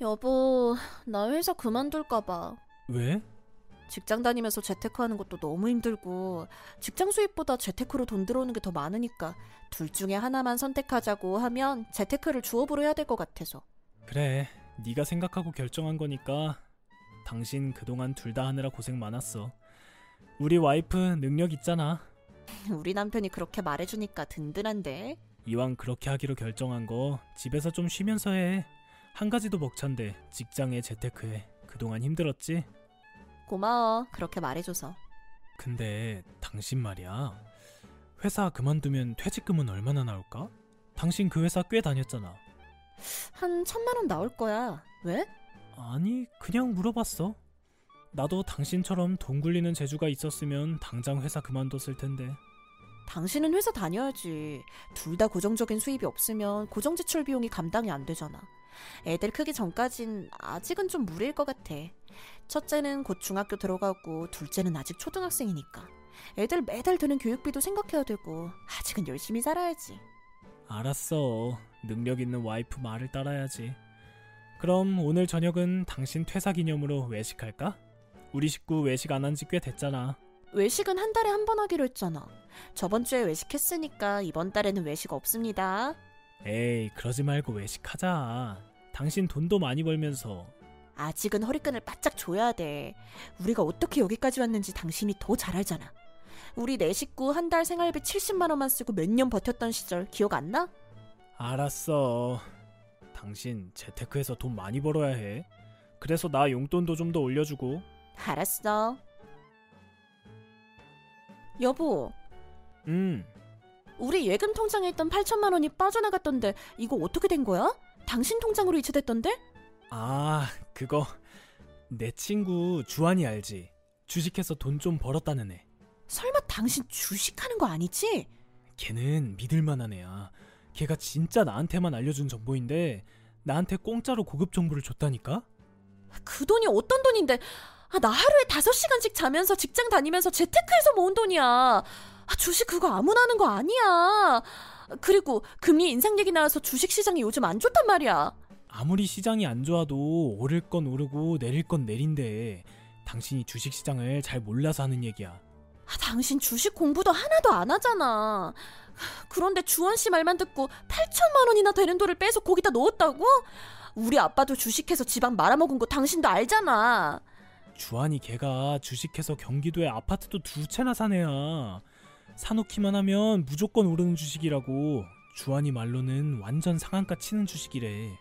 여보, 나 회사 그만둘까봐. 왜? 직장 다니면서 재테크하는 것도 너무 힘들고 직장 수입보다 재테크로 돈 들어오는 게 더 많으니까 둘 중에 하나만 선택하자고 하면 재테크를 주업으로 해야 될 것 같아서. 그래, 네가 생각하고 결정한 거니까 당신 그동안 둘 다 하느라 고생 많았어. 우리 와이프 능력 있잖아. 우리 남편이 그렇게 말해주니까 든든한데. 이왕 그렇게 하기로 결정한 거 집에서 좀 쉬면서 해. 한 가지도 벅찬데 직장에 재테크해. 그동안 힘들었지? 고마워. 그렇게 말해줘서. 근데 당신 말이야. 회사 그만두면 퇴직금은 얼마나 나올까? 당신 그 회사 꽤 다녔잖아. 한 천만 원 나올 거야. 왜? 아니, 그냥 물어봤어. 나도 당신처럼 돈 굴리는 재주가 있었으면 당장 회사 그만뒀을 텐데. 당신은 회사 다녀야지. 둘 다 고정적인 수입이 없으면 고정 지출 비용이 감당이 안 되잖아. 애들 크기 전까진 아직은 좀 무리일 것 같아. 첫째는 곧 중학교 들어가고 둘째는 아직 초등학생이니까. 애들 매달 드는 교육비도 생각해야 되고 아직은 열심히 살아야지. 알았어. 능력 있는 와이프 말을 따라야지. 그럼 오늘 저녁은 당신 퇴사 기념으로 외식할까? 우리 식구 외식 안 한 지 꽤 됐잖아. 외식은 한 달에 한 번 하기로 했잖아. 저번 주에 외식했으니까 이번 달에는 외식 없습니다. 에이, 그러지 말고 외식하자. 당신 돈도 많이 벌면서 아직은 허리끈을 바짝 조여야 돼. 우리가 어떻게 여기까지 왔는지 당신이 더 잘 알잖아. 우리 네 식구 한 달 생활비 70만 원만 쓰고 몇 년 버텼던 시절 기억 안 나? 알았어. 당신 재테크해서 돈 많이 벌어야 해. 그래서 나 용돈도 좀 더 올려주고. 알았어. 여보, 음, 우리 예금 통장에 있던 8천만 원이 빠져나갔던데 이거 어떻게 된 거야? 당신 통장으로 이체됐던데? 아, 그거 내 친구 주한이 알지? 주식해서 돈 좀 벌었다는 애. 설마 당신 주식하는 거 아니지? 걔는 믿을 만한 애야. 걔가 진짜 나한테만 알려준 정보인데 나한테 공짜로 고급 정보를 줬다니까? 그 돈이 어떤 돈인데? 아, 나 하루에 5시간씩 자면서 직장 다니면서 재테크해서 모은 돈이야. 아, 주식 그거 아무나 하는 거 아니야. 그리고 금리 인상 얘기 나와서 주식 시장이 요즘 안 좋단 말이야. 아무리 시장이 안 좋아도 오를 건 오르고 내릴 건 내린대. 당신이 주식 시장을 잘 몰라서 하는 얘기야. 아, 당신 주식 공부도 하나도 안 하잖아. 그런데 주원 씨 말만 듣고 8천만 원이나 되는 돈을 빼서 거기다 넣었다고? 우리 아빠도 주식해서 지방 말아먹은 거 당신도 알잖아. 주한이 걔가 주식해서 경기도에 아파트도 두 채나 산 애야. 사놓기만 하면 무조건 오르는 주식이라고. 주한이 말로는 완전 상한가 치는 주식이래.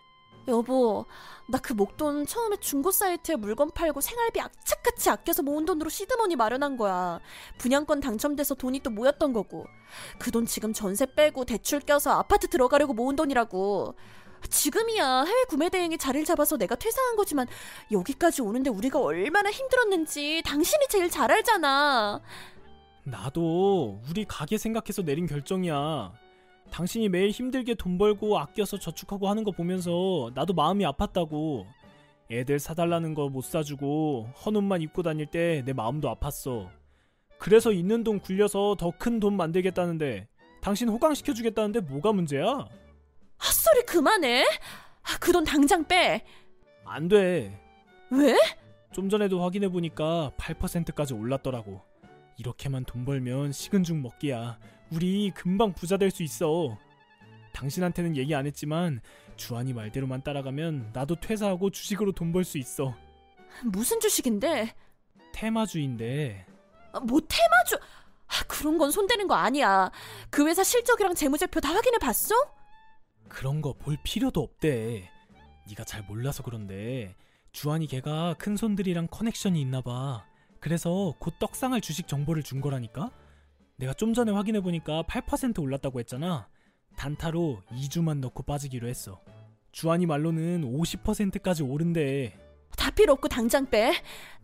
여보, 나 그 목돈 처음에 중고 사이트에 물건 팔고 생활비 악착같이 아껴서 모은 돈으로 시드머니 마련한 거야. 분양권 당첨돼서 돈이 또 모였던 거고. 그 돈 지금 전세 빼고 대출 껴서 아파트 들어가려고 모은 돈이라고. 지금이야 해외 구매 대행이 자리를 잡아서 내가 퇴사한 거지만 여기까지 오는데 우리가 얼마나 힘들었는지 당신이 제일 잘 알잖아. 나도 우리 가게 생각해서 내린 결정이야. 당신이 매일 힘들게 돈 벌고 아껴서 저축하고 하는 거 보면서 나도 마음이 아팠다고. 애들 사달라는 거 못 사주고 헌옷만 입고 다닐 때 내 마음도 아팠어. 그래서 있는 돈 굴려서 더 큰 돈 만들겠다는데 당신 호강시켜주겠다는데 뭐가 문제야? 헛소리 그만해. 그 돈 당장 빼. 안 돼. 왜? 좀 전에도 확인해 보니까 8%까지 올랐더라고. 이렇게만 돈 벌면 식은 죽 먹기야. 우리 금방 부자 될 수 있어. 당신한테는 얘기 안 했지만 주한이 말대로만 따라가면 나도 퇴사하고 주식으로 돈 벌 수 있어. 무슨 주식인데? 테마주인데 아, 뭐 테마주? 아, 그런 건 손대는 거 아니야. 그 회사 실적이랑 재무제표 다 확인해 봤어? 그런 거 볼 필요도 없대. 네가 잘 몰라서 그런데 주한이 걔가 큰 손들이랑 커넥션이 있나 봐. 그래서 곧 떡상할 주식 정보를 준 거라니까? 내가 좀 전에 확인해 보니까 8% 올랐다고 했잖아. 단타로 2주만 넣고 빠지기로 했어. 주한이 말로는 50%까지 오른대. 다 필요 없고 당장 빼.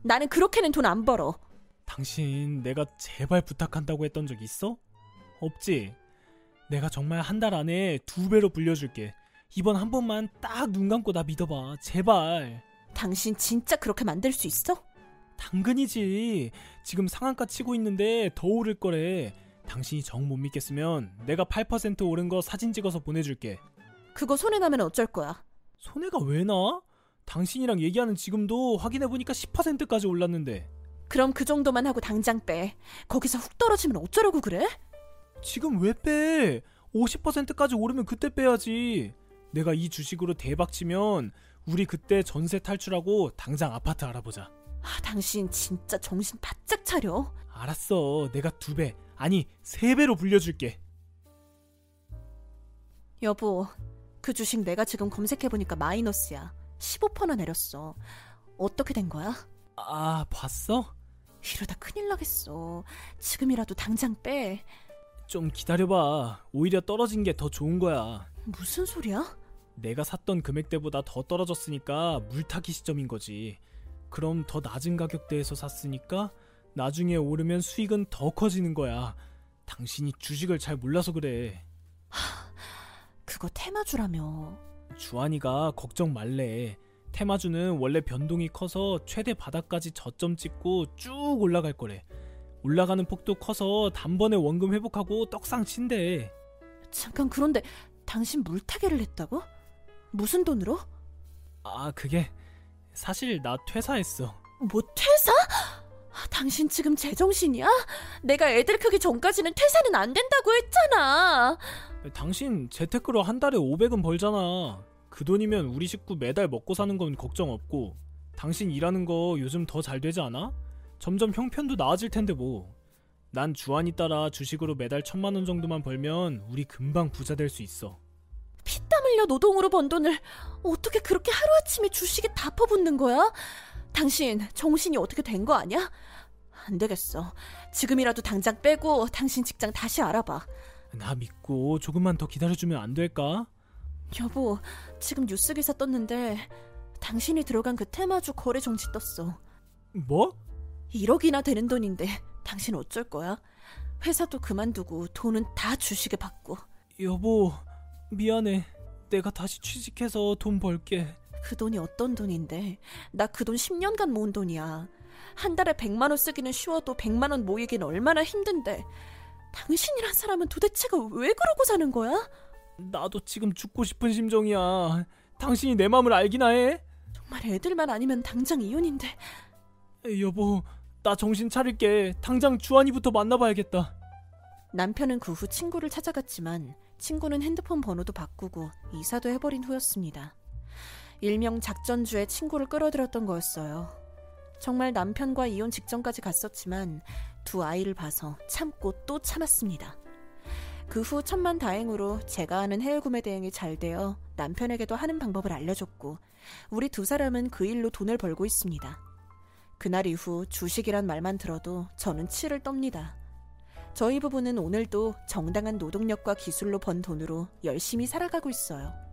나는 그렇게는 돈 안 벌어. 당신 내가 제발 부탁한다고 했던 적 있어? 없지? 내가 정말 한 달 안에 두 배로 불려줄게. 이번 한 번만 딱 눈 감고 나 믿어봐. 제발. 당신 진짜 그렇게 만들 수 있어? 당근이지. 지금 상한가 치고 있는데 더 오를 거래. 당신이 정 못 믿겠으면 내가 8% 오른 거 사진 찍어서 보내줄게. 그거 손해 나면 어쩔 거야? 손해가 왜 나? 당신이랑 얘기하는 지금도 확인해보니까 10%까지 올랐는데. 그럼 그 정도만 하고 당장 빼. 거기서 훅 떨어지면 어쩌려고 그래? 지금 왜 빼? 50%까지 오르면 그때 빼야지. 내가 이 주식으로 대박 치면 우리 그때 전세 탈출하고 당장 아파트 알아보자. 아, 당신 진짜 정신 바짝 차려. 알았어. 내가 두 배, 아니 세 배로 불려줄게. 여보, 그 주식 내가 지금 검색해보니까 마이너스야. 15%나 내렸어. 어떻게 된 거야? 아, 봤어? 이러다 큰일 나겠어. 지금이라도 당장 빼. 좀 기다려봐. 오히려 떨어진 게 더 좋은 거야. 무슨 소리야? 내가 샀던 금액대보다 더 떨어졌으니까 물타기 시점인 거지. 그럼 더 낮은 가격대에서 샀으니까 나중에 오르면 수익은 더 커지는 거야. 당신이 주식을 잘 몰라서 그래. 그거 테마주라며. 주한이가 걱정 말래. 테마주는 원래 변동이 커서 최대 바닥까지 저점 찍고 쭉 올라갈 거래. 올라가는 폭도 커서 단번에 원금 회복하고 떡상 친대. 잠깐 그런데 당신 물타기를 했다고? 무슨 돈으로? 아, 그게 사실 나 퇴사했어. 뭐 퇴사? 아, 당신 지금 제정신이야? 내가 애들 크기 전까지는 퇴사는 안 된다고 했잖아. 당신 재테크로 한 달에 500은 벌잖아. 그 돈이면 우리 식구 매달 먹고 사는 건 걱정 없고 당신 일하는 거 요즘 더 잘 되지 않아? 점점 형편도 나아질 텐데 뭐. 난 주한이 따라 주식으로 매달 천만 원 정도만 벌면 우리 금방 부자 될 수 있어. 흘려 노동으로 번 돈을 어떻게 그렇게 하루아침에 주식에 다 퍼붓는 거야? 당신 정신이 어떻게 된 거 아니야? 안 되겠어. 지금이라도 당장 빼고 당신 직장 다시 알아봐. 나 믿고 조금만 더 기다려주면 안 될까? 여보, 지금 뉴스 기사 떴는데 당신이 들어간 그 테마주 거래 정지 떴어. 뭐? 1억이나 되는 돈인데 당신 어쩔 거야? 회사도 그만두고 돈은 다 주식에 받고. 여보, 미안해. 내가 다시 취직해서 돈 벌게. 그 돈이 어떤 돈인데? 나 그 돈 10년간 모은 돈이야. 한 달에 100만 원 쓰기는 쉬워도 100만 원 모이기는 얼마나 힘든데. 당신이란 사람은 도대체가 왜 그러고 사는 거야? 나도 지금 죽고 싶은 심정이야. 당신이 내 마음을 알기나 해? 정말 애들만 아니면 당장 이혼인데. 여보, 나 정신 차릴게. 당장 주한이부터 만나봐야겠다. 남편은 그 후 친구를 찾아갔지만 친구는 핸드폰 번호도 바꾸고 이사도 해버린 후였습니다. 일명 작전주에 친구를 끌어들였던 거였어요. 정말 남편과 이혼 직전까지 갔었지만 두 아이를 봐서 참고 또 참았습니다. 그 후 천만 다행으로 제가 하는 해외 구매 대행이 잘 되어 남편에게도 하는 방법을 알려줬고 우리 두 사람은 그 일로 돈을 벌고 있습니다. 그날 이후 주식이란 말만 들어도 저는 치를 떱니다. 저희 부부는 오늘도 정당한 노동력과 기술로 번 돈으로 열심히 살아가고 있어요.